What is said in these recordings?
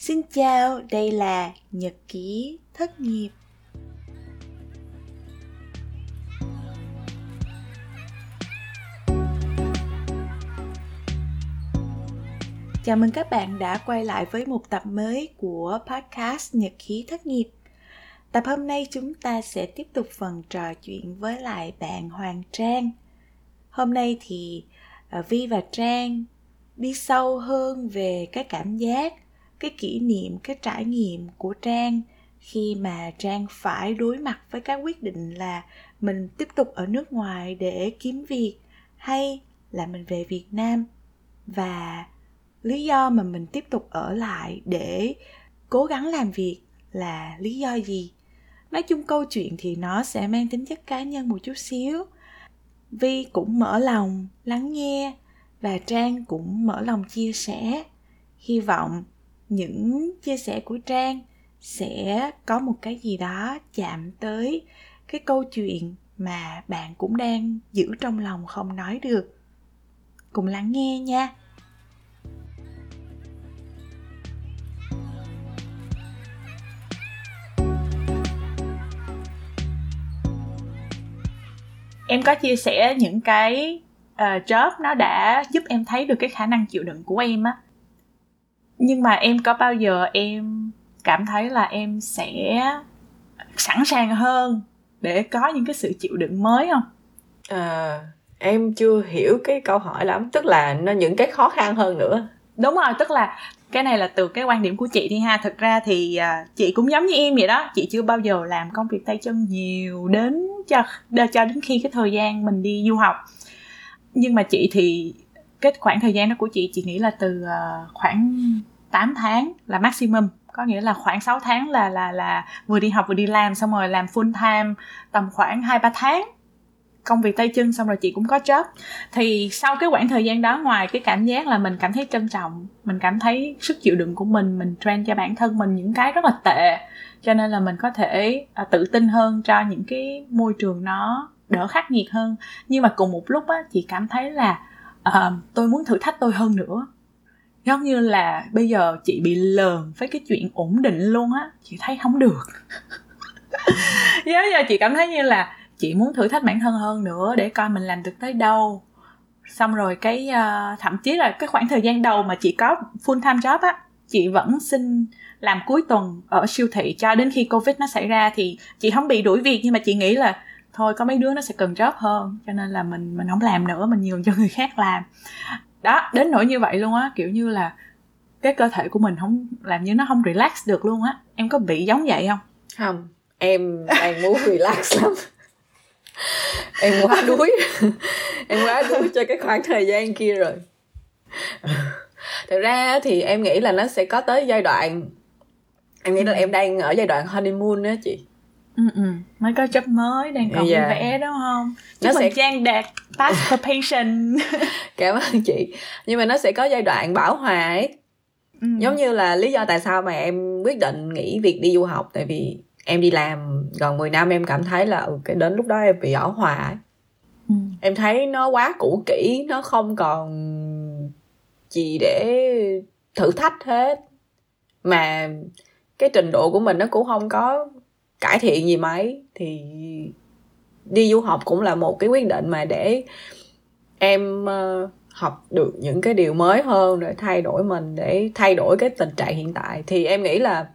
Xin chào, đây là Nhật ký thất nghiệp. Chào mừng các bạn đã quay lại với một tập mới của podcast Nhật ký thất nghiệp. Tập hôm nay chúng ta sẽ tiếp tục phần trò chuyện với lại bạn Hoàng Trang. Hôm nay thì ờ, Vi và Trang đi sâu hơn về cái cảm giác cái kỷ niệm, cái trải nghiệm của trang khi mà trang phải đối mặt với các quyết định là mình tiếp tục ở nước ngoài để kiếm việc hay là mình về việt nam. Và lý do mà mình tiếp tục ở lại để cố gắng làm việc là lý do gì? Nói chung câu chuyện thì nó sẽ mang tính chất cá nhân một chút xíu. Vi cũng mở lòng lắng nghe và trang cũng mở lòng chia sẻ. Hy vọng những chia sẻ của trang sẽ có một cái gì đó chạm tới cái câu chuyện mà bạn cũng đang giữ trong lòng không nói được. Cùng lắng nghe nha. Em có chia sẻ những cái uh, job nó đã giúp em thấy được cái khả năng chịu đựng của em á nhưng mà em có bao giờ em cảm thấy là em sẽ sẵn sàng hơn để có những cái sự chịu đựng mới không? À, em chưa hiểu cái câu hỏi lắm. Tức là nó những cái khó khăn hơn nữa. Đúng rồi tức là cái này là từ cái quan điểm của chị đi ha. Thực ra thì à, chị cũng giống như em vậy đó. Chị chưa bao giờ làm công việc tay chân nhiều đến cho cho đến khi cái thời gian mình đi du học. Nhưng mà chị thì cái khoảng thời gian đó của chị chị nghĩ là từ uh, khoảng 8 tháng là maximum có nghĩa là khoảng 6 tháng là là là vừa đi học vừa đi làm xong rồi làm full time tầm khoảng 2 3 tháng công việc tay chân xong rồi chị cũng có job. Thì sau cái khoảng thời gian đó ngoài cái cảm giác là mình cảm thấy trân trọng mình cảm thấy sức chịu đựng của mình mình train cho bản thân mình những cái rất là tệ cho nên là mình có thể à, tự tin hơn cho những cái môi trường nó đỡ khắc nghiệt hơn. Nhưng mà cùng một lúc á chị cảm thấy là uh, tôi muốn thử thách tôi hơn nữa giống như là bây giờ chị bị lờn với cái chuyện ổn định luôn á chị thấy không được. Giống giờ chị cảm thấy như là chị muốn thử thách bản thân hơn nữa để coi mình làm được tới đâu. Xong rồi cái uh, thậm chí là cái khoảng thời gian đầu mà chị có full time job á chị vẫn xin làm cuối tuần ở siêu thị cho đến khi covid nó xảy ra thì chị không bị đuổi việc nhưng mà chị nghĩ là thôi có mấy đứa nó sẽ cần job hơn cho nên là mình mình không làm nữa mình nhường cho người khác làm đó đến nỗi như vậy luôn á kiểu như là cái cơ thể của mình không làm như nó không relax được luôn á. Em có bị giống vậy không? Không em đang muốn relax lắm. Em quá đuối. Em quá đuối cho cái khoảng thời gian kia rồi. Thật ra thì em nghĩ là nó sẽ có tới giai đoạn em nghĩ là em đang ở giai đoạn honeymoon á chị ừ ừ mới có job mới đang còn. Dạ. vẻ đúng không nó sẽ trang đạt pass probation cảm ơn chị nhưng mà nó sẽ có giai đoạn bảo hòa ấy ừ. giống như là lý do tại sao mà em quyết định nghỉ việc đi du học tại vì em đi làm gần 10 năm em cảm thấy là ừ, cái đến lúc đó em bị bảo hòa ấy. Ừ. em thấy nó quá cũ kỹ nó không còn gì để thử thách hết mà cái trình độ của mình nó cũng không có cải thiện gì mấy thì đi du học cũng là một cái quyết định mà để em uh, học được những cái điều mới hơn để thay đổi mình để thay đổi cái tình trạng hiện tại. Thì em nghĩ là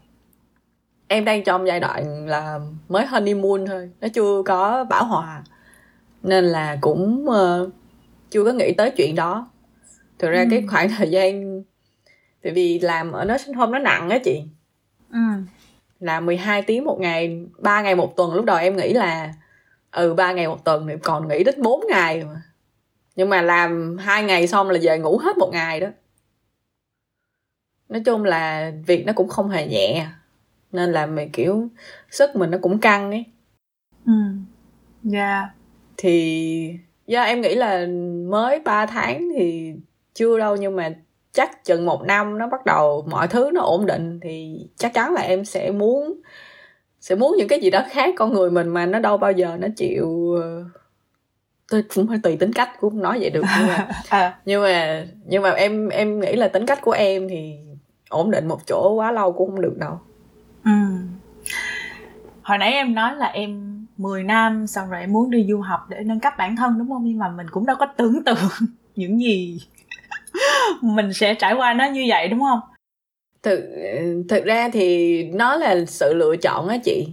em đang trong giai đoạn là mới honeymoon thôi nó chưa có bảo hòa nên là cũng uh, chưa có nghĩ tới chuyện đó. Thực ra ừ. cái khoảng thời gian tại vì làm ở nó sinh hôm nó nặng á chị. Ừ là 12 tiếng một ngày 3 ngày một tuần. Lúc đầu em nghĩ là ừ 3 ngày một tuần thì còn nghĩ đến 4 ngày mà. Nhưng mà làm hai ngày xong là về ngủ hết một ngày đó. Nói chung là việc nó cũng không hề nhẹ nên là mày kiểu sức mình nó cũng căng ấy. Ừ dạ. Yeah. thì do yeah, em nghĩ là mới 3 tháng thì chưa đâu nhưng mà chắc chừng một năm nó bắt đầu mọi thứ nó ổn định thì chắc chắn là em sẽ muốn sẽ muốn những cái gì đó khác con người mình mà nó đâu bao giờ nó chịu ờ, tôi cũng hơi tùy tính cách cũng nói vậy được nhưng mà à. nhưng mà nhưng mà em em nghĩ là tính cách của em thì ổn định một chỗ quá lâu cũng không được đâu. Ừ. Hồi nãy em nói là em 10 năm xong rồi em muốn đi du học để nâng cấp bản thân đúng không? Nhưng mà mình cũng đâu có tưởng tượng những gì mình sẽ trải qua nó như vậy đúng không? Thực thực ra thì nó là sự lựa chọn á chị.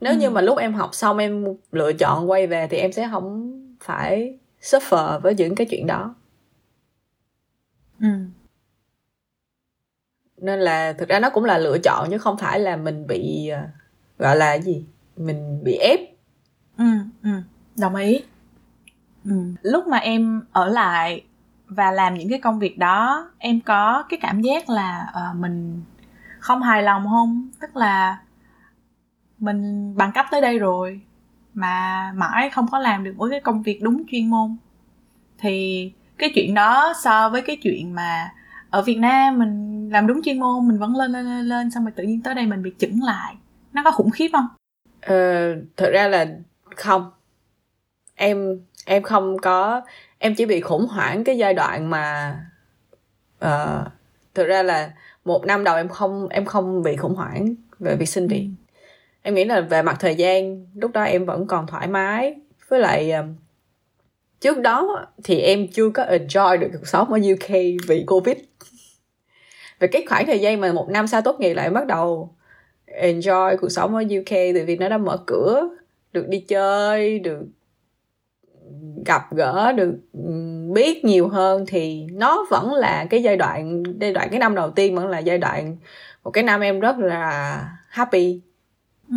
Nếu ừ. như mà lúc em học xong em lựa chọn quay về thì em sẽ không phải suffer với những cái chuyện đó. Ừ. nên là thực ra nó cũng là lựa chọn chứ không phải là mình bị ờ, gọi là gì? Mình bị ép. Ừ ừ. Đồng ý. Ừ. lúc mà em ở lại và làm những cái công việc đó em có cái cảm giác là uh, mình không hài lòng không? Tức là mình bằng cấp tới đây rồi mà mãi không có làm được với cái công việc đúng chuyên môn. Thì cái chuyện đó so với cái chuyện mà ở Việt Nam mình làm đúng chuyên môn mình vẫn lên lên lên, lên xong rồi tự nhiên tới đây mình bị chững lại. Nó có khủng khiếp không? Ờ, thật ra là không. Em em không có em chỉ bị khủng hoảng cái giai đoạn mà uh, thực ra là một năm đầu em không em không bị khủng hoảng về việc sinh việc. Ừ. em nghĩ là về mặt thời gian lúc đó em vẫn còn thoải mái. Với lại uh, trước đó thì em chưa có enjoy được cuộc sống ở UK vì covid. Về cái khoảng thời gian mà một năm sau tốt nghiệp lại bắt đầu enjoy cuộc sống ở UK tại vì nó đã mở cửa được đi chơi được gặp gỡ được biết nhiều hơn thì nó vẫn là cái giai đoạn giai đoạn cái năm đầu tiên vẫn là giai đoạn một cái năm em rất là happy ừ.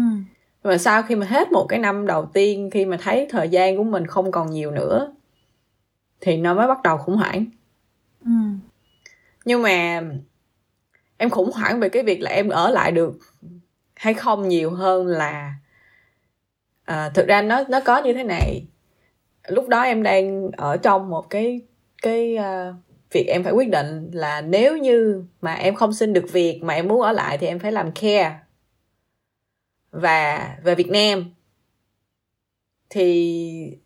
mà sau khi mà hết một cái năm đầu tiên khi mà thấy thời gian của mình không còn nhiều nữa thì nó mới bắt đầu khủng hoảng ừ. nhưng mà em khủng hoảng về cái việc là em ở lại được hay không nhiều hơn là à, thực ra nó nó có như thế này lúc đó em đang ở trong một cái cái uh, việc em phải quyết định là nếu như mà em không xin được việc mà em muốn ở lại thì em phải làm care và về Việt Nam. Thì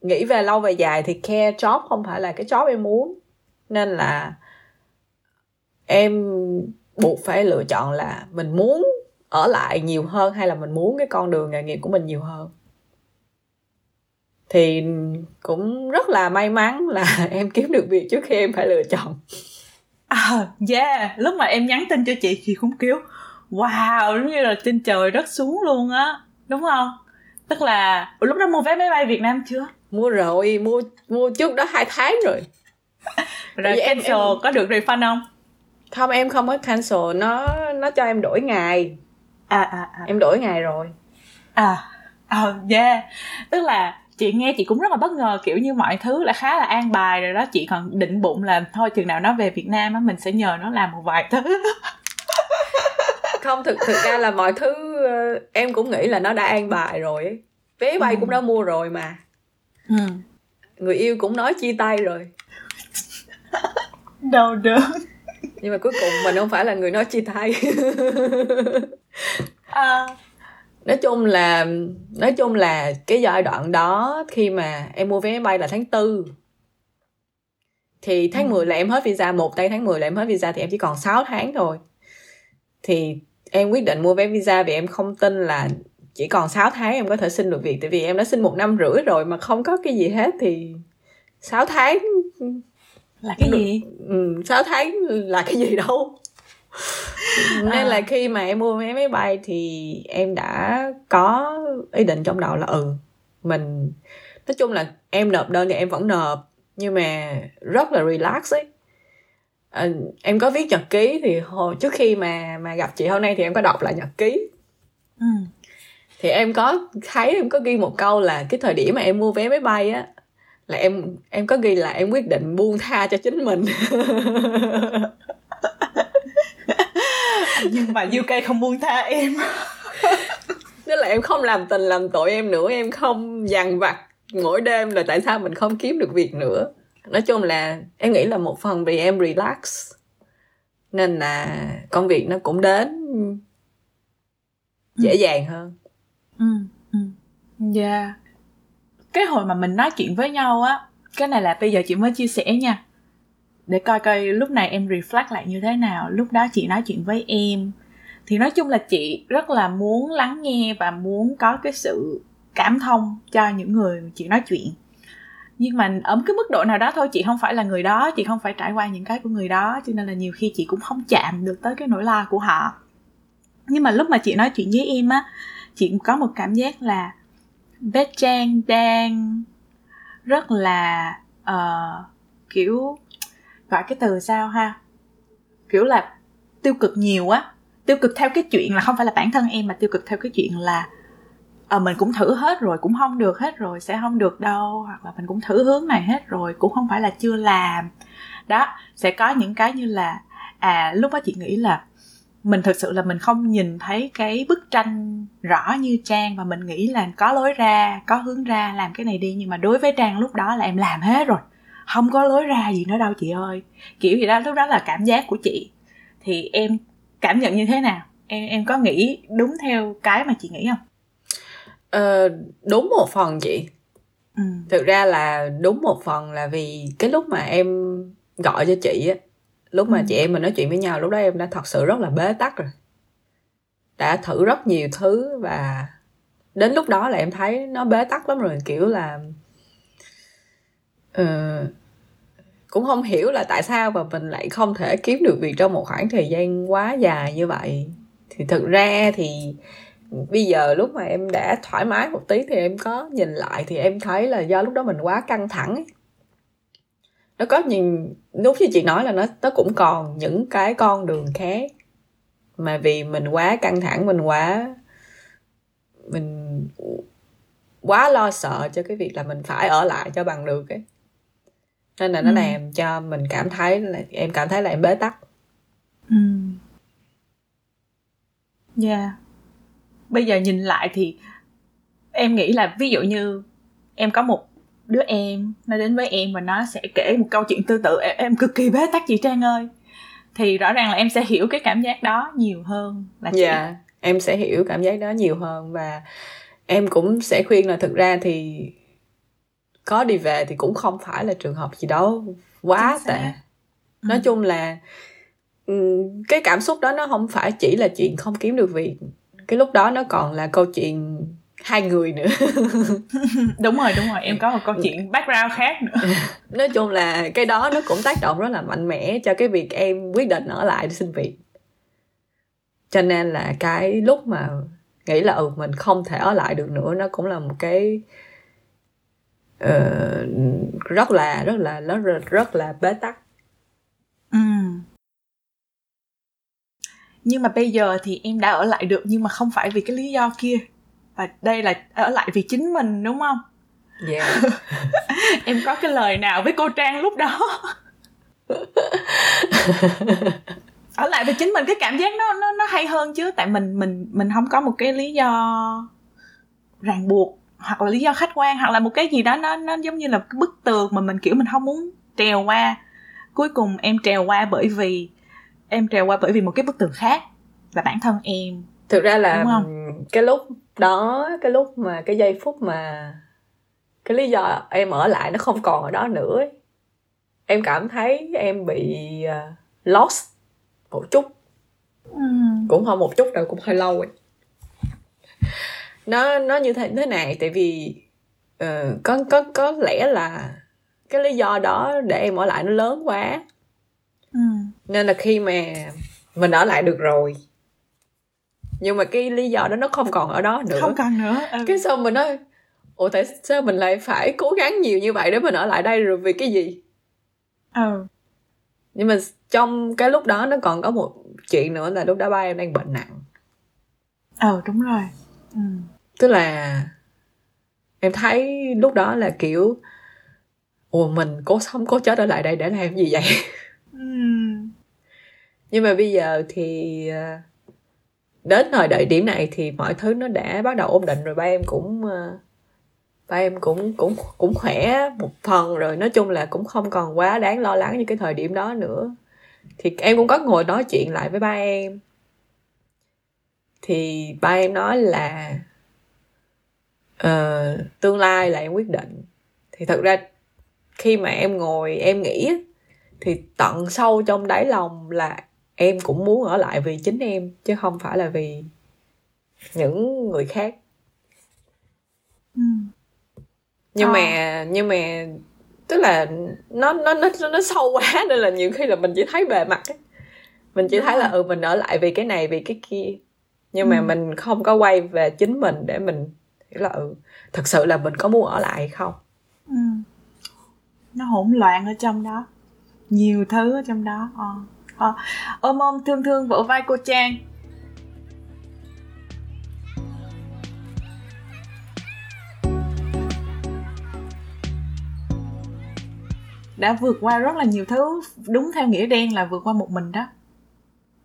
nghĩ về lâu về dài thì care job không phải là cái job em muốn. Nên là em buộc phải lựa chọn là mình muốn ở lại nhiều hơn hay là mình muốn cái con đường nghề nghiệp của mình nhiều hơn thì cũng rất là may mắn là em kiếm được việc trước khi em phải lựa chọn. À yeah. Lúc mà em nhắn tin cho chị chị cũng kiểu wow giống như là trên trời rất xuống luôn á đúng không? Tức là lúc đó mua vé máy bay việt nam chưa? Mua rồi mua mua trước đó hai tháng rồi. Rồi cancel em, em... có được refund không? Không em không có cancel nó nó cho em đổi ngày. À à à. Em đổi ngày rồi. À à yeah. Tức là chị nghe chị cũng rất là bất ngờ kiểu như mọi thứ là khá là an bài rồi đó. Chị còn định bụng là thôi chừng nào nó về Việt Nam á mình sẽ nhờ nó làm một vài thứ. Không thực thực ra là mọi thứ ờ, em cũng nghĩ là nó đã an bài rồi vé bay ừ. cũng đã mua rồi mà. Ừ. người yêu cũng nói chia tay rồi. Đau đớn. Nhưng mà cuối cùng mình không phải là người nói chia tay. À, nói chung là nói chung là cái giai đoạn đó khi mà em mua vé máy bay là tháng tư. Thì tháng ừ. 10 là em hết visa một tay tháng 10 là em hết visa thì em chỉ còn 6 tháng thôi. Thì em quyết định mua vé visa vì em không tin là chỉ còn 6 tháng em có thể xin được việc. Tại vì em đã xin một năm rưỡi rồi mà không có cái gì hết thì 6 tháng là cái gì? Ừ, 6 tháng là cái gì đâu nên à. là khi mà em mua vé máy bay thì em đã có ý định trong đầu là ừ mình nói chung là em nộp đơn thì em vẫn nộp nhưng mà rất là relax ấy à, em có viết nhật ký thì hồi trước khi mà mà gặp chị hôm nay thì em có đọc lại nhật ký ừ. thì em có thấy em có ghi một câu là cái thời điểm mà em mua vé máy bay á là em em có ghi là em quyết định buông tha cho chính mình nhưng mà UK không buông tha em. Tức là em không làm tình làm tội em nữa em không dằn vặt mỗi đêm là tại sao mình không kiếm được việc nữa. Nói chung là em nghĩ là một phần vì em relax nên là công việc nó cũng đến dễ ừ. dàng hơn. Ừ ừ. Yeah cái hồi mà mình nói chuyện với nhau á cái này là bây giờ chị mới chia sẻ nha để coi coi lúc này em reflect lại như thế nào. Lúc đó chị nói chuyện với em. Thì nói chung là chị rất là muốn lắng nghe và muốn có cái sự cảm thông cho những người chị nói chuyện. Nhưng mà ở cái mức độ nào đó thôi chị không phải là người đó chị không phải trải qua những cái của người đó cho nên là nhiều khi chị cũng không chạm được tới cái nỗi lo của họ. Nhưng mà lúc mà chị nói chuyện với em á chị cũng có một cảm giác là bé trang đang rất là uh, kiểu gọi cái từ sao ha? Kiểu là tiêu cực nhiều á. Tiêu cực theo cái chuyện là không phải là bản thân em mà tiêu cực theo cái chuyện là à, mình cũng thử hết rồi cũng không được hết rồi sẽ không được đâu hoặc là mình cũng thử hướng này hết rồi cũng không phải là chưa làm. Đó sẽ có những cái như là à lúc đó chị nghĩ là mình thực sự là mình không nhìn thấy cái bức tranh rõ như trang và mình nghĩ là có lối ra có hướng ra làm cái này đi nhưng mà đối với trang lúc đó là em làm hết rồi không có lối ra gì nữa đâu chị ơi. Kiểu gì đó lúc đó là cảm giác của chị. Thì em cảm nhận như thế nào? Em em có nghĩ đúng theo cái mà chị nghĩ không? Ờ, đúng một phần chị. Ừ. thực ra là đúng một phần là vì cái lúc mà em gọi cho chị á lúc mà ừ. chị em mình nói chuyện với nhau lúc đó em đã thật sự rất là bế tắc rồi. Đã thử rất nhiều thứ và đến lúc đó là em thấy nó bế tắc lắm rồi kiểu là uh, cũng không hiểu là tại sao mà mình lại không thể kiếm được việc trong một khoảng thời gian quá dài như vậy. Thì thực ra thì bây giờ lúc mà em đã thoải mái một tí thì em có nhìn lại thì em thấy là do lúc đó mình quá căng thẳng ấy. nó có nhìn lúc như chị nói là nó nó cũng còn những cái con đường khác. Mà vì mình quá căng thẳng, mình quá mình quá lo sợ cho cái việc là mình phải ở lại cho bằng được ấy nên là nó ừ. làm cho mình cảm thấy là em cảm thấy là em bế tắc. Ừ. Yeah bây giờ nhìn lại thì em nghĩ là ví dụ như em có một đứa em nó đến với em và nó sẽ kể một câu chuyện tương tự em, em cực kỳ bế tắc chị trang ơi. Thì rõ ràng là em sẽ hiểu cái cảm giác đó nhiều hơn là chị. Yeah, em sẽ hiểu cảm giác đó nhiều hơn và em cũng sẽ khuyên là thực ra thì có đi về thì cũng không phải là trường hợp gì đó quá tệ. Nói ừ. chung là cái cảm xúc đó nó không phải chỉ là chuyện không kiếm được việc. Cái lúc đó nó còn là câu chuyện hai người nữa. Đúng rồi đúng rồi em có một câu chuyện background khác nữa. Nói chung là cái đó nó cũng tác động rất là mạnh mẽ cho cái việc em quyết định ở lại để xin việc. Cho nên là cái lúc mà nghĩ là ừ mình không thể ở lại được nữa nó cũng là một cái uh, rất là rất là rất là, rất là bế tắc. Ừ. Nhưng mà bây giờ thì em đã ở lại được nhưng mà không phải vì cái lý do kia. Và đây là ở lại vì chính mình đúng không? Yeah. em có cái lời nào với cô trang lúc đó? Ở lại vì chính mình cái cảm giác nó nó nó hay hơn chứ. Tại mình mình mình không có một cái lý do ràng buộc hoặc là lý do khách quan hoặc là một cái gì đó nó nó giống như là cái bức tường mà mình kiểu mình không muốn trèo qua cuối cùng em trèo qua bởi vì em trèo qua bởi vì một cái bức tường khác và bản thân em thực ra là cái lúc đó cái lúc mà cái giây phút mà cái lý do em ở lại nó không còn ở đó nữa ấy. em cảm thấy em bị uh, lost một chút ừ. cũng không một chút đâu cũng hơi lâu rồi nó nó như thế thế này tại vì uh, có có có lẽ là cái lý do đó để em ở lại nó lớn quá. Ừ. nên là khi mà mình ở lại được rồi. Nhưng mà cái lý do đó nó không còn ở đó nữa. Không còn nữa ừ. cái xong mình nói ủa tại sao mình lại phải cố gắng nhiều như vậy để mình ở lại đây rồi vì cái gì? Ừ. Nhưng mà trong cái lúc đó nó còn có một chuyện nữa là lúc đó ba em đang bệnh nặng. Ờ đúng rồi. Ừ. tức là em thấy lúc đó là kiểu ủa mình cố sống cố chết ở lại đây để làm gì vậy? Nhưng mà bây giờ thì ờ, đến thời đại điểm này thì mọi thứ nó đã bắt đầu ổn định rồi ba em cũng ờ, ba em cũng cũng cũng khỏe một phần rồi. Nói chung là cũng không còn quá đáng lo lắng như cái thời điểm đó nữa. Thì em cũng có ngồi nói chuyện lại với ba em. Thì ba em nói là uh, tương lai là em quyết định thì thật ra khi mà em ngồi em nghĩ thì tận sâu trong đáy lòng là em cũng muốn ở lại vì chính em chứ không phải là vì những người khác ừ. nhưng à. mà nhưng mà tức là nó nó nó nó sâu quá nên là nhiều khi là mình chỉ thấy bề mặt ấy. mình chỉ Đúng thấy rồi. là ừ mình ở lại vì cái này vì cái kia nhưng ừ. mà mình không có quay về chính mình để mình nghĩa là ừ thật sự là mình có muốn ở lại hay không ừ. nó hỗn loạn ở trong đó nhiều thứ ở trong đó ờ. Ờ. ôm ôm thương thương vỗ vai cô trang đã vượt qua rất là nhiều thứ, đúng theo nghĩa đen là vượt qua một mình đó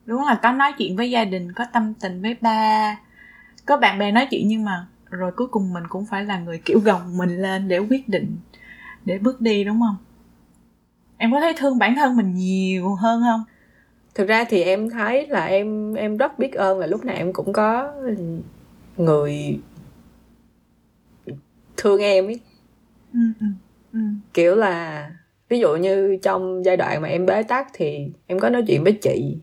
đúng là có nói chuyện với gia đình, có tâm tình với ba, có bạn bè nói chuyện nhưng mà rồi cuối cùng mình cũng phải là người kiểu gồng mình lên để quyết định để bước đi đúng không em có thấy thương bản thân mình nhiều hơn không thực ra thì em thấy là em em rất biết ơn là lúc nào em cũng có người thương em ấy ừ, ừ, ừ. kiểu là ví dụ như trong giai đoạn mà em bế tắc thì em có nói chuyện với chị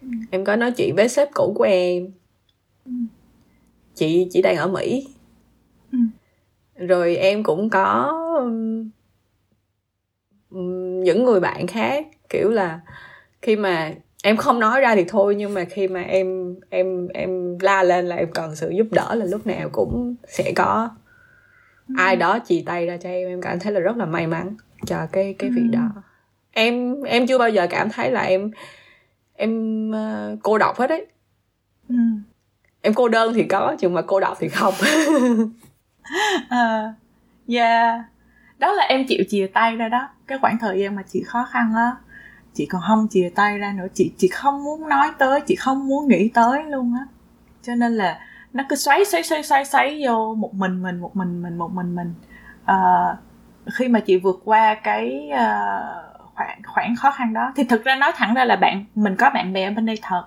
ừ. em có nói chuyện với sếp cũ của em ừ. Chị chị đang ở mỹ ừ. rồi em cũng có những người bạn khác kiểu là khi mà em không nói ra thì thôi nhưng mà khi mà em em em la lên là em cần sự giúp đỡ là lúc nào cũng sẽ có ừ. ai đó chì tay ra cho em em cảm thấy là rất là may mắn cho cái cái ừ. việc đó em em chưa bao giờ cảm thấy là em em uh, cô độc hết đấy ừ em cô đơn thì có nhưng mà cô độc thì không. À, yeah. Đó là em chịu chia tay ra đó. Cái khoảng thời gian mà chị khó khăn á chị còn không chia tay ra nữa. Chị chị không muốn nói tới chị không muốn nghĩ tới luôn á. Cho nên là nó cứ xoáy xoáy xoáy xoáy xoáy vô một mình mình một mình mình một mình mình. À, khi mà chị vượt qua cái uh, khoảng khoảng khó khăn đó thì thực ra nói thẳng ra là bạn mình có bạn bè ở bên đây thật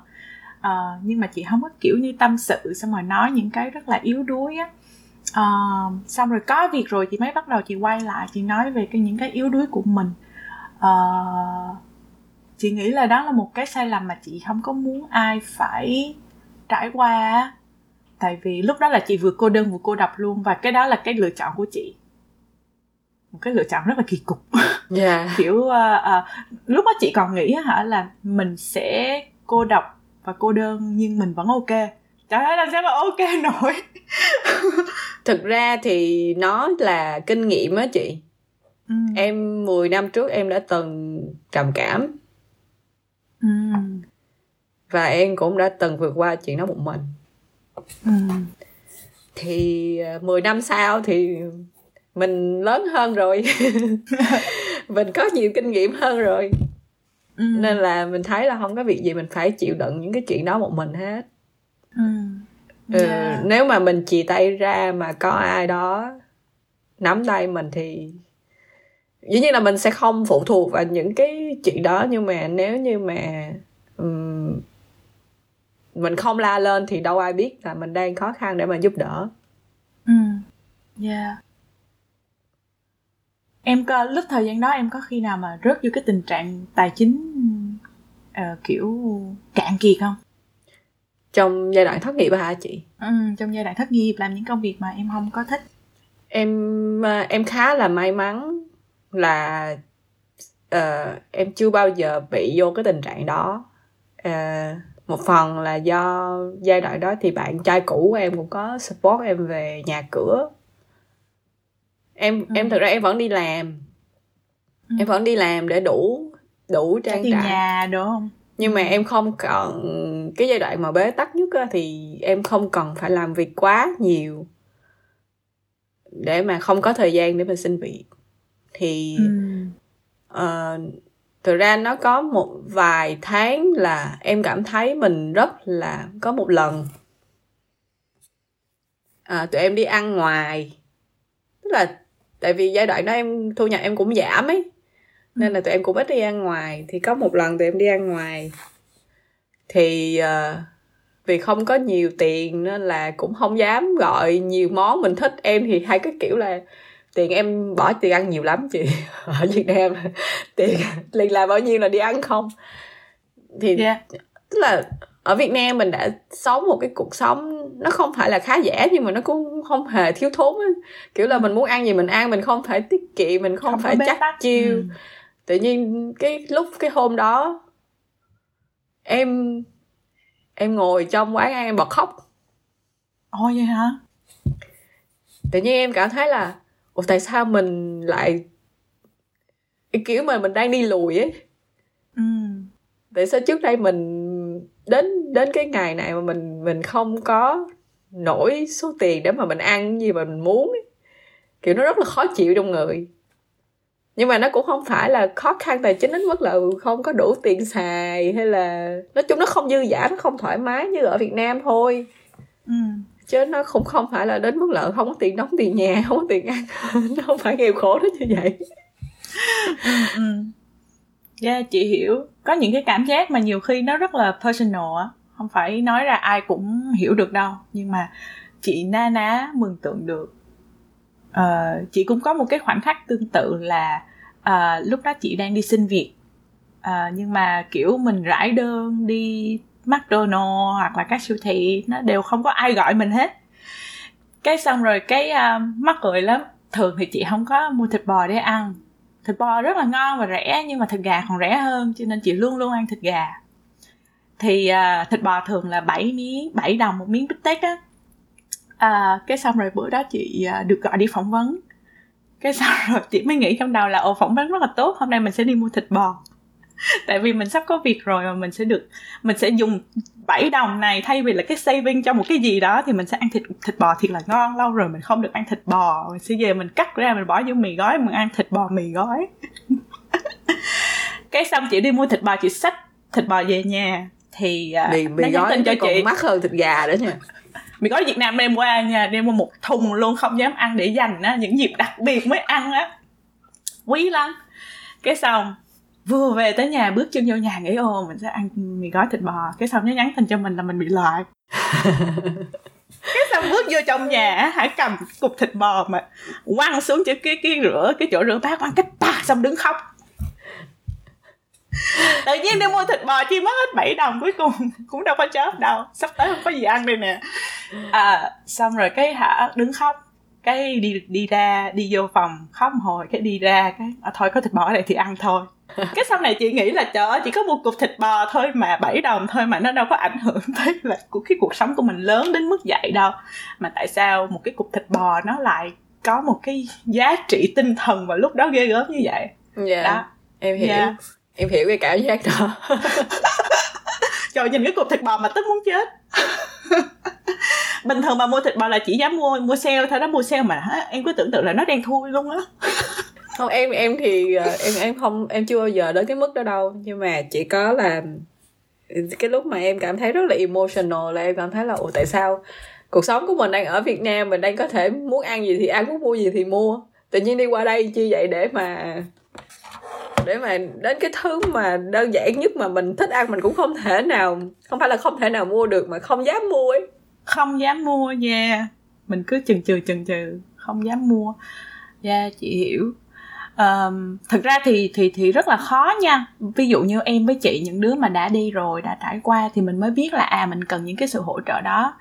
uh, nhưng mà chị không có kiểu như tâm sự xong rồi nói những cái rất là yếu đuối á. Uh, xong rồi có việc rồi chị mới bắt đầu chị quay lại chị nói về cái những cái yếu đuối của mình. Uh, chị nghĩ là đó là một cái sai lầm mà chị không có muốn ai phải trải qua tại vì lúc đó là chị vừa cô đơn vừa cô độc luôn và cái đó là cái lựa chọn của chị. Một cái lựa chọn rất là kỳ cục. Yeah. kiểu uh, uh, lúc đó chị còn nghĩ hả là mình sẽ cô độc và cô đơn nhưng mình vẫn ok. Trời ơi làm sao mà ok nổi? Thực ra thì nó là kinh nghiệm á chị. Ừ. em 10 năm trước em đã từng trầm cảm. Ừ. và em cũng đã từng vượt qua chuyện đó một mình. Ừ. thì 10 à, năm sau thì mình lớn hơn rồi. Mình có nhiều kinh nghiệm hơn rồi ừ. nên là mình thấy là không có việc gì mình phải chịu đựng những cái chuyện đó một mình hết ừ. yeah. ừ, nếu mà mình chì tay ra mà có ai đó nắm tay mình thì dĩ nhiên là mình sẽ không phụ thuộc vào những cái chuyện đó nhưng mà nếu như mà um, mình không la lên thì đâu ai biết là mình đang khó khăn để mà giúp đỡ ừ yeah em có lúc thời gian đó em có khi nào mà rớt vô cái tình trạng tài chính uh, kiểu cạn kiệt không? Trong giai đoạn thất nghiệp hả chị? Ừ, trong giai đoạn thất nghiệp làm những công việc mà em không có thích. Em ờ, em khá là may mắn là uh, em chưa bao giờ bị vô cái tình trạng đó. Uh, một phần là do giai đoạn đó thì bạn trai cũ của em cũng có support em về nhà cửa em ừ. em thực ra em vẫn đi làm ừ. em vẫn đi làm để đủ đủ trang trải nhà đúng không nhưng mà ừ. em không cần cái giai đoạn mà bế tắc nhất á, thì em không cần phải làm việc quá nhiều để mà không có thời gian để mà xin việc thì ừ. uh, thực ra nó có một vài tháng là em cảm thấy mình rất là có một lần à, tụi em đi ăn ngoài tức là tại vì giai đoạn đó em thu nhập em cũng giảm ấy. Nên là tụi em cũng ít đi ăn ngoài. Thì có một lần tụi em đi ăn ngoài. Thì uh, vì không có nhiều tiền nên là cũng không dám gọi nhiều món. Mình thích em thì hay cái kiểu là tiền em bỏ tiền ăn nhiều lắm chị. Ở Việt Nam tiền liền là bao nhiêu là đi ăn không? Thì yeah. tức là ở Việt Nam mình đã sống một cái cuộc sống nó không phải là khá giả nhưng mà nó cũng không hề thiếu thốn ấy. kiểu là mình muốn ăn gì mình ăn mình không phải tiết kiệm mình không, không phải chắc chiêu ừ. tự nhiên cái lúc cái hôm đó em em ngồi trong quán ăn em bật khóc ôi vậy hả tự nhiên em cảm thấy là ủa tại sao mình lại kiểu mà mình đang đi lùi ấy ừ. tại sao trước đây mình đến đến cái ngày này mà mình mình không có nổi số tiền để mà mình ăn gì mà mình muốn ấy. kiểu nó rất là khó chịu trong người nhưng mà nó cũng không phải là khó khăn tài chính đến mức là ừ, không có đủ tiền xài hay là nói chung nó không dư giả nó không thoải mái như ở Việt Nam thôi ừ. chứ nó cũng không phải là đến mức là không có tiền đóng tiền nhà không có tiền ăn nó không phải nghèo khổ đến như vậy ừ, ừ. yeah chị hiểu có những cái cảm giác mà nhiều khi nó rất là personal á. Không phải nói ra ai cũng hiểu được đâu nhưng mà chị na ná mường tượng được. Uh, chị cũng có một cái khoảnh khắc tương tự là uh, lúc đó chị đang đi xin việc. Uh, nhưng mà kiểu mình rải đơn đi McDonald hoặc là các siêu thị nó đều không có ai gọi mình hết. Cái xong rồi cái uh, mắc cười lắm. Thường thì chị không có mua thịt bò để ăn thịt bò rất là ngon và rẻ nhưng mà thịt gà còn rẻ hơn cho nên chị luôn luôn ăn thịt gà. Thì uh, thịt bò thường là 7 miếng 7 đồng một miếng bít tết á. À, cái xong rồi bữa đó chị uh, được gọi đi phỏng vấn. Cái xong rồi chị mới nghĩ trong đầu là ồ phỏng vấn rất là tốt hôm nay mình sẽ đi mua thịt bò. tại vì mình sắp có việc rồi mà mình sẽ được mình sẽ dùng 7 đồng này thay vì là cái saving cho một cái gì đó thì mình sẽ ăn thịt thịt bò thiệt là ngon. Lâu rồi mình không được ăn thịt bò. Mình sẽ về mình cắt ra mình bỏ vô mì gói mình ăn thịt bò mì gói. Cái xong chị đi mua thịt bò chị xách thịt bò về nhà thì uh, mì, mì gói tin cho còn chị. mắc hơn thịt gà nữa nha. Mì gói Việt Nam đem qua nha đem qua một thùng luôn không dám ăn để dành á những dịp đặc biệt mới ăn á. Quý lắm. Cái xong vừa về tới nhà bước chân vô nhà nghĩ ô mình sẽ ăn mì gói thịt bò. Cái xong nó nhắn tin cho mình là mình bị loại cái xong bước vô trong nhà hãy cầm cục thịt bò mà quăng xuống chỗ cái cái rửa cái chỗ rửa bát quăng cái pa xong đứng khóc. Tự nhiên đi mua thịt bò chi mất hết 7 đồng cuối cùng cũng đâu có chớp đâu sắp tới không có gì ăn đây nè. À xong rồi cái hả đứng khóc cái đi đi ra đi vô phòng khóc một hồi cái đi ra cái à, thôi có thịt bò ở đây thì ăn thôi cái sau này chị nghĩ là trời ơi chỉ có một cục thịt bò thôi mà 7 đồng thôi mà nó đâu có ảnh hưởng tới là của cái cuộc sống của mình lớn đến mức vậy đâu. Mà tại sao một cái cục thịt bò nó lại có một cái giá trị tinh thần vào lúc đó ghê gớm như vậy? Dạ yeah, đó. em hiểu. Yeah. em hiểu cái cảm giác đó. Trời nhìn cái cục thịt bò mà tức muốn chết. Bình thường mà mua thịt bò là chỉ dám mua mua sale thôi đó mua sale mà em cứ tưởng tượng là nó đang thui luôn á không em em thì ờ, em em không em chưa bao giờ đến cái mức đó đâu. Nhưng mà chỉ có là cái lúc mà em cảm thấy rất là emotional là em cảm thấy là ủa tại sao cuộc sống của mình đang ở Việt Nam mình đang có thể muốn ăn gì thì ăn muốn mua gì thì mua? Tự nhiên đi qua đây chi vậy để mà để mà đến cái thứ mà đơn giản nhất mà mình thích ăn mình cũng không thể nào không phải là không thể nào mua được mà không dám mua ấy. Không dám mua nha yeah. mình cứ chừng chừ chừng chừ không dám mua. Dạ yeah, chị hiểu um, thực ra thì thì thì rất là khó nha. Ví dụ như em với chị những đứa mà đã đi rồi đã trải qua thì mình mới biết là à mình cần những cái sự hỗ trợ đó.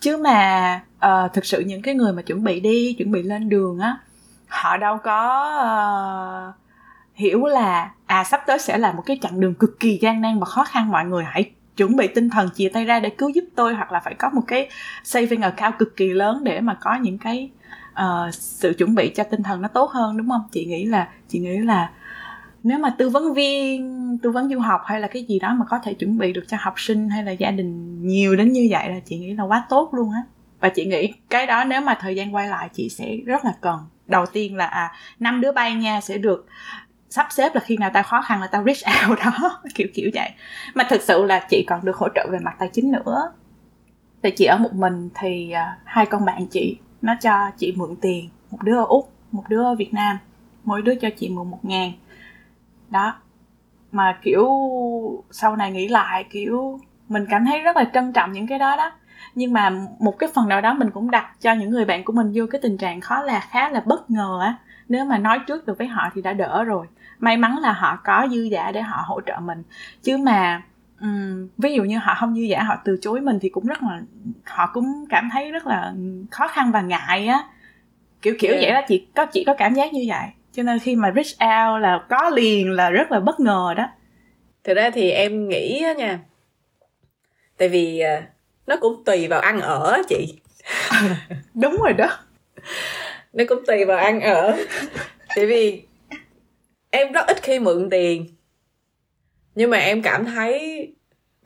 Chứ mà uh, thực sự những cái người mà chuẩn bị đi chuẩn bị lên đường á họ đâu có uh, hiểu là à sắp tới sẽ là một cái chặng đường cực kỳ gian nan và khó khăn. Mọi người hãy chuẩn bị tinh thần chia tay ra để cứu giúp tôi hoặc là phải có một cái saving account cực kỳ lớn để mà có những cái uh, sự chuẩn bị cho tinh thần nó tốt hơn đúng không? Chị nghĩ là chị nghĩ là nếu mà tư vấn viên tư vấn du học hay là cái gì đó mà có thể chuẩn bị được cho học sinh hay là gia đình nhiều đến như vậy là chị nghĩ là quá tốt luôn á. Và chị nghĩ cái đó nếu mà thời gian quay lại chị sẽ rất là cần. Đầu tiên là à năm đứa bay nha sẽ được sắp xếp là khi nào tao khó khăn là tao reach out đó kiểu kiểu vậy. Mà thực sự là chị còn được hỗ trợ về mặt tài chính nữa. Thì chị ở một mình thì uh, hai con bạn chị nó cho chị mượn tiền, một đứa ở úc, một đứa ở việt nam, mỗi đứa cho chị mượn một ngàn. Đó. Mà kiểu sau này nghĩ lại, kiểu mình cảm thấy rất là trân trọng những cái đó đó. Nhưng mà một cái phần nào đó mình cũng đặt cho những người bạn của mình vô cái tình trạng khó là, khá là bất ngờ á. Nếu mà nói trước được với họ thì đã đỡ rồi. May mắn là họ có dư giả để họ hỗ trợ mình. Chứ mà um, ví dụ như họ không dư giả họ từ chối mình thì cũng rất là họ cũng cảm thấy rất là khó khăn và ngại á. Kiểu kiểu yeah. vậy đó chị có chị có cảm giác như vậy. Cho nên khi mà reach out là có liền là rất là bất ngờ đó. Thực ra thì em nghĩ á nha tại vì à, nó cũng tùy vào ăn ở chị. Đúng rồi đó. Nó cũng tùy vào ăn ở. Tại vì em rất ít khi mượn tiền nhưng mà em cảm thấy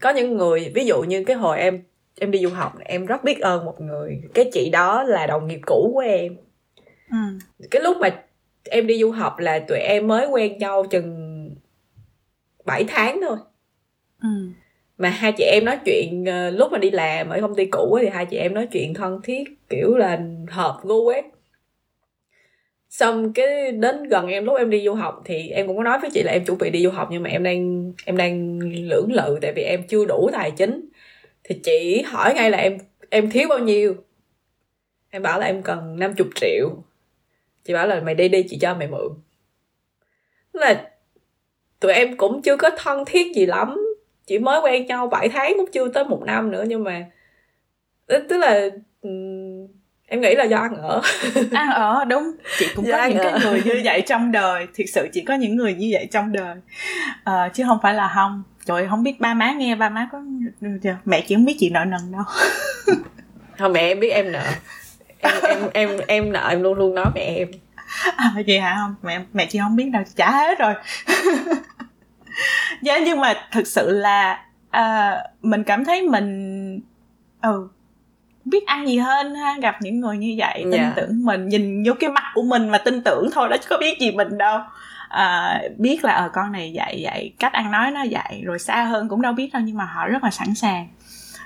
có những người ví dụ như cái hồi em em đi du học em rất biết ơn một người cái chị đó là đồng nghiệp cũ của em ừ. cái lúc mà em đi du học là tụi em mới quen nhau chừng 7 tháng thôi ừ. mà hai chị em nói chuyện uh, lúc mà đi làm ở công ty cũ thì hai chị em nói chuyện thân thiết kiểu là hợp gu ấy xong cái đến gần em, lúc em đi du học thì em cũng có nói với chị là em chuẩn bị đi du học nhưng mà em đang em đang lưỡng lự tại vì em chưa đủ tài chính. Thì chị hỏi ngay là em em thiếu bao nhiêu? Em bảo là em cần 50 triệu. Chị bảo là mày đi đi, chị cho mày mượn. Là tụi em cũng chưa có thân thiết gì lắm. Chỉ mới quen nhau 7 tháng cũng chưa tới một năm nữa nhưng mà, tức là ừ, em nghĩ là do ăn ở. Ăn ở đúng. Chị cũng do có những ở. cái người như vậy trong đời. Thiệt sự chỉ có những người như vậy trong đời. À, chứ không phải là không. Trời không biết ba má nghe ba má có mẹ chỉ không biết chị nợ nần đâu. Không mẹ em biết em nợ. Em em em em nợ em luôn luôn nói mẹ em. À, vậy hả? Không mẹ mẹ chị không biết đâu. Trả hết rồi. Dạ nhưng mà thực sự là à, mình cảm thấy mình ừ biết ăn gì hơn ha gặp những người như vậy tin yeah. Dạ. tưởng mình nhìn vô cái mặt của mình mà tin tưởng thôi đó chứ có biết gì mình đâu à, biết là ở ờ, con này dạy vậy cách ăn nói nó dạy rồi xa hơn cũng đâu biết đâu nhưng mà họ rất là sẵn sàng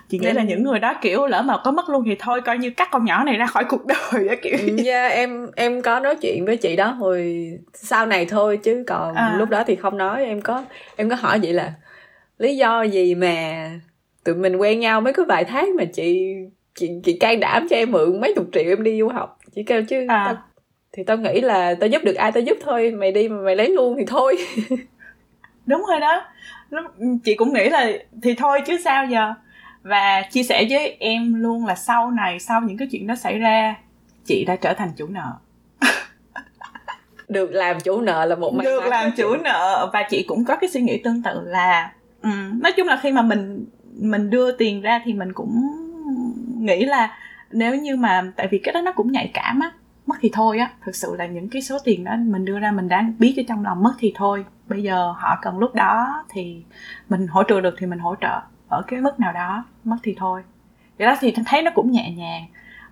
chị nghĩ là những người đó kiểu lỡ mà có mất luôn thì thôi coi như cắt con nhỏ này ra khỏi cuộc đời á kiểu dạ yeah, em em có nói chuyện với chị đó hồi sau này thôi chứ còn à. lúc đó thì không nói em có em có hỏi vậy là lý do gì mà tụi mình quen nhau mới có vài tháng mà chị chị chị can đảm cho em mượn mấy chục triệu em đi du học. Chị kêu chứ à. tao, thì tao nghĩ là tao giúp được ai tao giúp thôi mày đi mà mày lấy luôn thì thôi. Đúng rồi đó. Chị cũng nghĩ là thì thôi chứ sao giờ? Và chia sẻ với em luôn là sau này sau những cái chuyện đó xảy ra chị đã trở thành chủ nợ. Được làm chủ nợ là một may được làm chủ nợ. Và chị cũng có cái suy nghĩ tương tự là um, nói chung là khi mà mình mình đưa tiền ra thì mình cũng nghĩ là nếu như mà tại vì cái đó nó cũng nhạy cảm á mất thì thôi á. Thực sự là những cái số tiền đó mình đưa ra mình đã biết ở trong lòng mất thì thôi. Bây giờ họ cần lúc đó thì mình hỗ trợ được thì mình hỗ trợ ở cái mức nào đó mất thì thôi. Vậy đó thì thấy nó cũng nhẹ nhàng.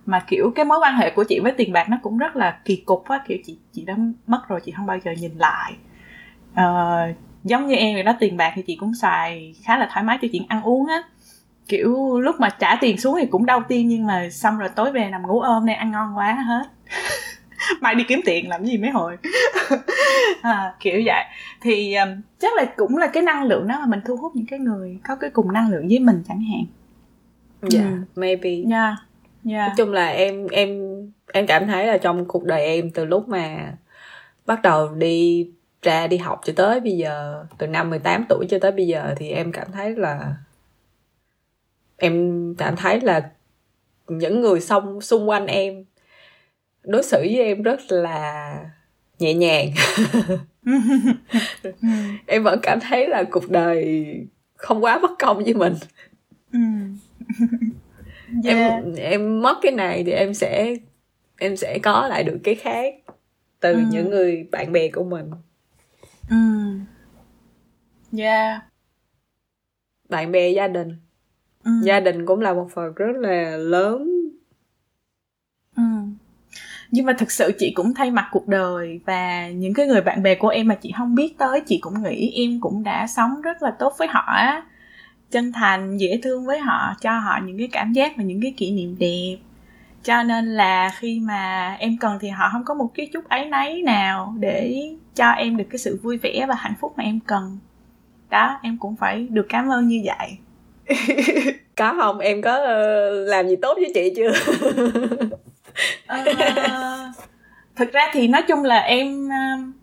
Mà kiểu cái mối quan hệ của chị với tiền bạc nó cũng rất là kỳ cục á kiểu chị chị đã mất rồi chị không bao giờ nhìn lại. Uh, giống như em vậy đó tiền bạc thì chị cũng xài khá là thoải mái cho chuyện ăn uống á kiểu lúc mà trả tiền xuống thì cũng đau tim nhưng mà xong rồi tối về nằm ngủ ôm này ăn ngon quá hết mai đi kiếm tiền làm gì mấy hồi à, kiểu vậy thì um, chắc là cũng là cái năng lượng đó mà mình thu hút những cái người có cái cùng năng lượng với mình chẳng hạn dạ yeah, ừ. maybe yeah. Yeah. nói chung là em em em cảm thấy là trong cuộc đời em từ lúc mà bắt đầu đi ra đi học cho tới bây giờ từ năm 18 tuổi cho tới bây giờ thì em cảm thấy là em cảm thấy là những người xung xung quanh em đối xử với em rất là nhẹ nhàng. Em vẫn cảm thấy là cuộc đời không quá bất công với mình. Yeah. em em mất cái này thì em sẽ em sẽ có lại được cái khác từ mm. những người bạn bè của mình. Mm. yeah bạn bè gia đình ừ. gia đình cũng là một phần rất là lớn. Ừ. nhưng mà thực sự chị cũng thay mặt cuộc đời và những cái người bạn bè của em mà chị không biết tới chị cũng nghĩ em cũng đã sống rất là tốt với họ á. Chân thành dễ thương với họ cho họ những cái cảm giác và những cái kỷ niệm đẹp. Cho nên là khi mà em cần thì họ không có một cái chút áy náy nào để cho em được cái sự vui vẻ và hạnh phúc mà em cần. Đó em cũng phải được cảm ơn như vậy có không em có uh, làm gì tốt với chị chưa? Uh, thực ra thì nói chung là em uh,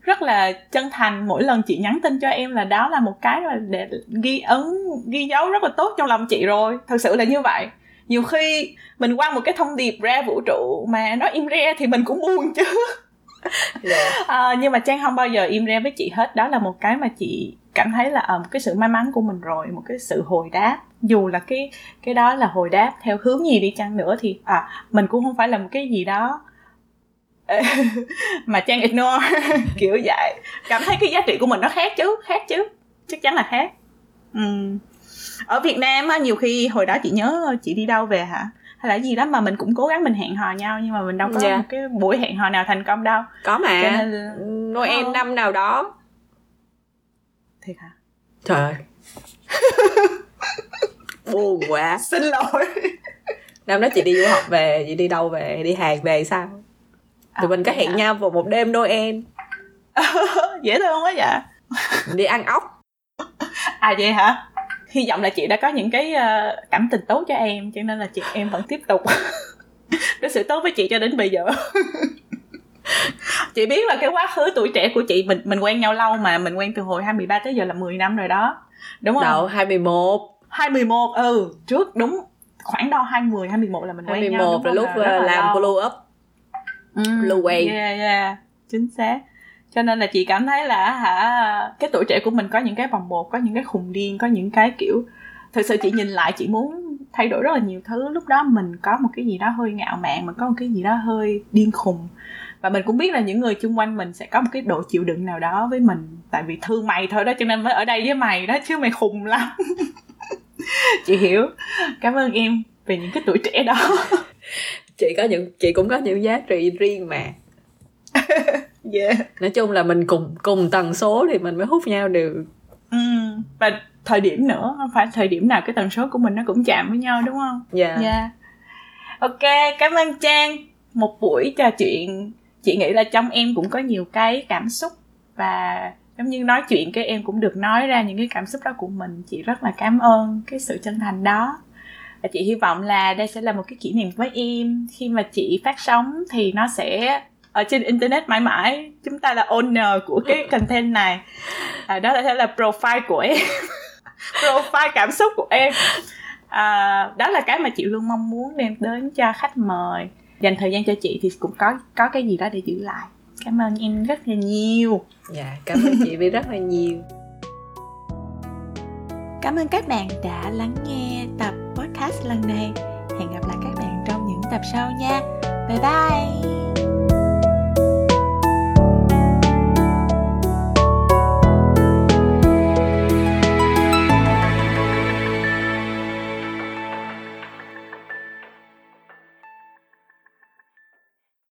rất là chân thành. Mỗi lần chị nhắn tin cho em là đó là một cái mà để ghi ấn ghi dấu rất là tốt trong lòng chị rồi. Thật sự là như vậy. Nhiều khi mình quăng một cái thông điệp ra vũ trụ mà nó im re thì mình cũng buồn chứ. Yeah. Dạ. à, nhưng mà trang không bao giờ im re với chị hết. Đó là một cái mà chị cảm thấy là ờ, một cái sự may mắn của mình rồi một cái sự hồi đáp. Dù là cái cái đó là hồi đáp theo hướng gì đi chăng nữa thì à mình cũng không phải là một cái gì đó mà trang ignore. Kiểu vậy. Cảm thấy cái giá trị của mình nó khác chứ khác chứ. Chắc chắn là khác. Ừ. ở việt nam á nhiều khi hồi đó chị nhớ chị đi đâu về hả? Hay là gì đó mà mình cũng cố gắng mình hẹn hò nhau nhưng mà mình đâu có yeah. Dạ. một cái buổi hẹn hò nào thành công đâu. Có mà. Nên... noel năm nào đó thiệt hả? Trời ơi. Buồn quá. Xin lỗi. Năm đó chị đi du học về chị đi đâu về? Đi hàng về sao? Tụi à, mình có hẹn à. nhau vào một đêm noel. Dễ thương quá vậy. Đi ăn ốc. À vậy hả? Hy vọng là chị đã có những cái uh, cảm tình tốt cho em cho nên là chị em vẫn tiếp tục. Đối xử tốt với chị cho đến bây giờ chị biết là cái quá khứ tuổi trẻ của chị mình mình quen nhau lâu mà mình quen từ hồi 23 tới giờ là 10 năm rồi đó. Đúng không? Đâu 21 21 ừ trước đúng khoảng đâu 20 21 là mình quen 21 nhau 21 là lúc là làm blue up. Ừ, blue way yeah yeah chính xác. Cho nên là chị cảm thấy là hả cái tuổi trẻ của mình có những cái vòng một có những cái khùng điên có những cái kiểu thực sự chị nhìn lại chị muốn thay đổi rất là nhiều thứ. Lúc đó mình có một cái gì đó hơi ngạo mạn mình có một cái gì đó hơi điên khùng và mình cũng biết là những người xung quanh mình sẽ có một cái độ chịu đựng nào đó với mình tại vì thương mày thôi đó cho nên mới ở đây với mày đó chứ mày khùng lắm chị hiểu cảm ơn em về những cái tuổi trẻ đó chị có những chị cũng có những giá trị riêng mà yeah. nói chung là mình cùng cùng tần số thì mình mới hút nhau được ừ. và thời điểm nữa không phải thời điểm nào cái tần số của mình nó cũng chạm với nhau đúng không dạ yeah. yeah. ok cảm ơn trang một buổi trò chuyện chị nghĩ là trong em cũng có nhiều cái cảm xúc và giống như nói chuyện cái em cũng được nói ra những cái cảm xúc đó của mình. Chị rất là cảm ơn cái sự chân thành đó. Và chị hy vọng là đây sẽ là một cái kỷ niệm với em. Khi mà chị phát sóng thì nó sẽ ở trên internet mãi mãi. Chúng ta là owner của cái content này. À, đó sẽ là profile của em. Profile cảm xúc của em. À, đó là cái mà chị luôn mong muốn đem đến cho khách mời dành thời gian cho chị thì cũng có có cái gì đó để giữ lại. Cảm ơn em rất là nhiều. Dạ cảm ơn chị vì rất là nhiều. Cảm ơn các bạn đã lắng nghe tập podcast lần này. Hẹn gặp lại các bạn trong những tập sau nha. Bye bye